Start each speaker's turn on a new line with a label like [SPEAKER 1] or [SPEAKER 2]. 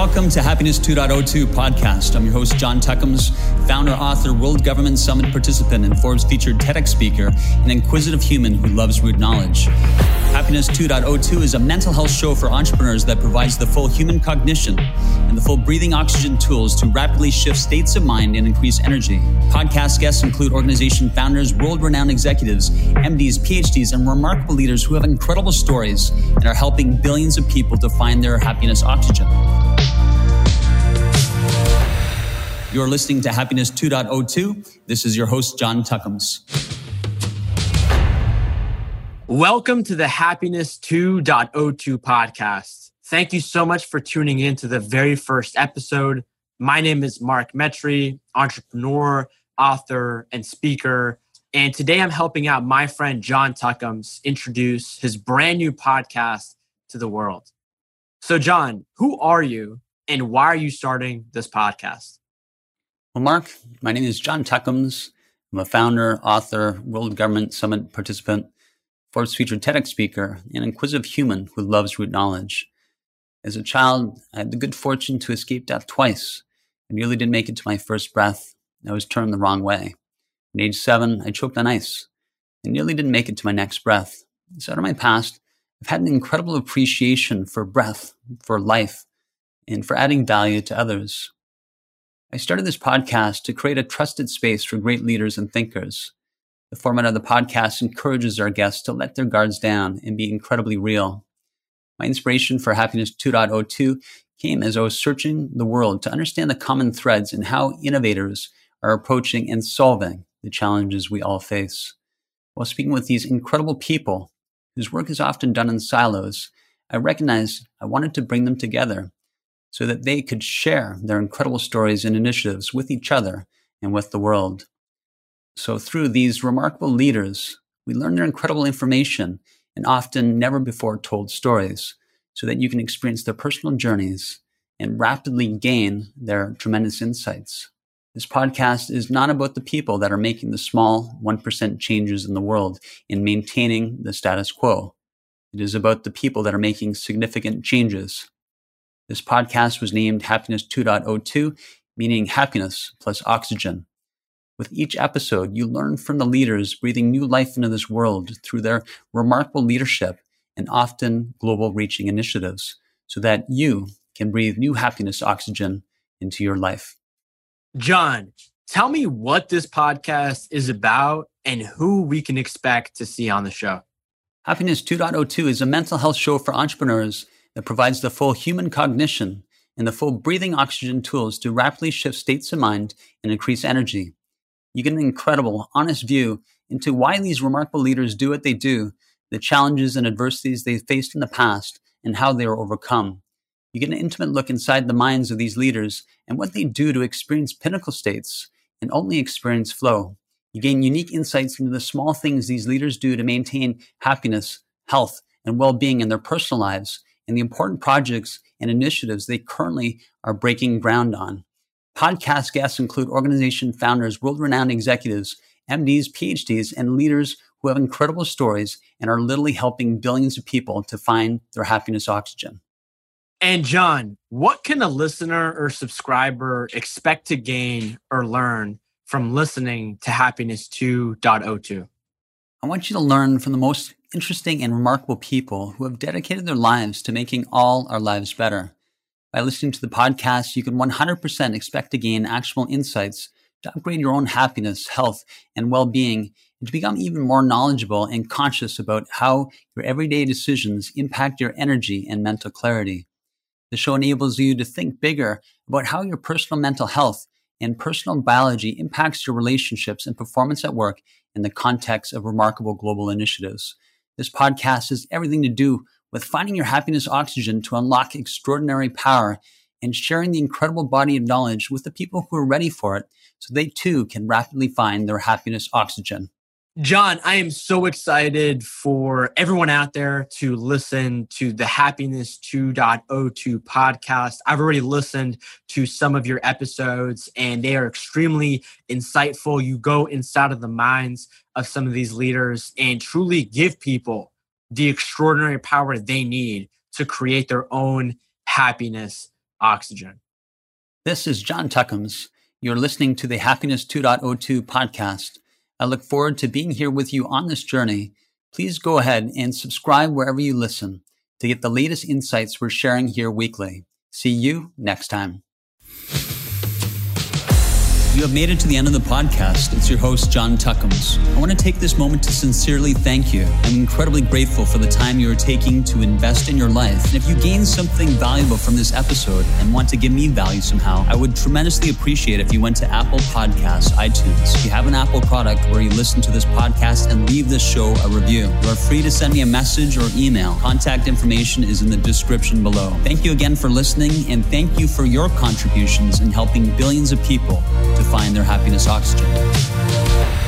[SPEAKER 1] Welcome to Happiness 2.02 podcast. I'm your host, John Tuckums, founder, author, World Government Summit participant, and Forbes featured TEDx speaker, an inquisitive human who loves root knowledge. Happiness 2.02 is a mental health show for entrepreneurs that provides the full human cognition and the full breathing oxygen tools to rapidly shift states of mind and increase energy. Podcast guests include organization founders, world renowned executives, MDs, PhDs, and remarkable leaders who have incredible stories and are helping billions of people to find their happiness oxygen. You're listening to Happiness 2.02. This is your host, John Tuckums.
[SPEAKER 2] Welcome to the Happiness 2.02 podcast. Thank you so much for tuning in to the very first episode. My name is Mark Metry, entrepreneur, author, and speaker. And today I'm helping out my friend John Tuckums introduce his brand new podcast to the world. So, John, who are you and why are you starting this podcast?
[SPEAKER 1] Well, Mark, my name is John Tuckums. I'm a founder, author, World Government Summit participant, Forbes featured TEDx speaker, and inquisitive human who loves root knowledge. As a child, I had the good fortune to escape death twice. I nearly didn't make it to my first breath. I was turned the wrong way. At age seven, I choked on ice. I nearly didn't make it to my next breath. So out of my past, I've had an incredible appreciation for breath, for life, and for adding value to others. I started this podcast to create a trusted space for great leaders and thinkers. The format of the podcast encourages our guests to let their guards down and be incredibly real. My inspiration for Happiness 2.02 came as I was searching the world to understand the common threads in how innovators are approaching and solving the challenges we all face. While speaking with these incredible people whose work is often done in silos, I recognized I wanted to bring them together so that they could share their incredible stories and initiatives with each other and with the world. So, through these remarkable leaders, we learn their incredible information and often never before told stories so that you can experience their personal journeys and rapidly gain their tremendous insights. This podcast is not about the people that are making the small 1% changes in the world in maintaining the status quo. It is about the people that are making significant changes this podcast was named Happiness 2.02, meaning happiness plus oxygen. With each episode, you learn from the leaders breathing new life into this world through their remarkable leadership and often global reaching initiatives so that you can breathe new happiness oxygen into your life.
[SPEAKER 2] John, tell me what this podcast is about and who we can expect to see on the show.
[SPEAKER 1] Happiness 2.02 is a mental health show for entrepreneurs that provides the full human cognition and the full breathing oxygen tools to rapidly shift states of mind and increase energy. You get an incredible, honest view into why these remarkable leaders do what they do, the challenges and adversities they faced in the past, and how they are overcome. You get an intimate look inside the minds of these leaders and what they do to experience pinnacle states and only experience flow. You gain unique insights into the small things these leaders do to maintain happiness, health, and well being in their personal lives and the important projects and initiatives they currently are breaking ground on. Podcast guests include organization founders, world renowned executives, MDs, PhDs, and leaders who have incredible stories and are literally helping billions of people to find their happiness oxygen.
[SPEAKER 2] And John, what can a listener or subscriber expect to gain or learn from listening to Happiness 2.02?
[SPEAKER 1] I want you to learn from the most interesting and remarkable people who have dedicated their lives to making all our lives better. By listening to the podcast, you can 100% expect to gain actionable insights to upgrade your own happiness, health, and well being, and to become even more knowledgeable and conscious about how your everyday decisions impact your energy and mental clarity. The show enables you to think bigger about how your personal mental health and personal biology impacts your relationships and performance at work in the context of remarkable global initiatives. This podcast has everything to do with finding your happiness oxygen to unlock extraordinary power and sharing the incredible body of knowledge with the people who are ready for it so they too can rapidly find their happiness oxygen.
[SPEAKER 2] John, I am so excited for everyone out there to listen to the Happiness 2.02 podcast. I've already listened to some of your episodes and they are extremely insightful. You go inside of the minds of some of these leaders and truly give people the extraordinary power they need to create their own happiness oxygen.
[SPEAKER 1] This is John Tuckums. You're listening to the Happiness 2.02 podcast. I look forward to being here with you on this journey. Please go ahead and subscribe wherever you listen to get the latest insights we're sharing here weekly. See you next time. You have made it to the end of the podcast. It's your host, John Tuckums. I want to take this moment to sincerely thank you. I'm incredibly grateful for the time you are taking to invest in your life. And if you gain something valuable from this episode and want to give me value somehow, I would tremendously appreciate if you went to Apple Podcasts, iTunes. If you have an Apple product where you listen to this podcast and leave this show a review, you are free to send me a message or email. Contact information is in the description below. Thank you again for listening, and thank you for your contributions in helping billions of people to find their happiness oxygen.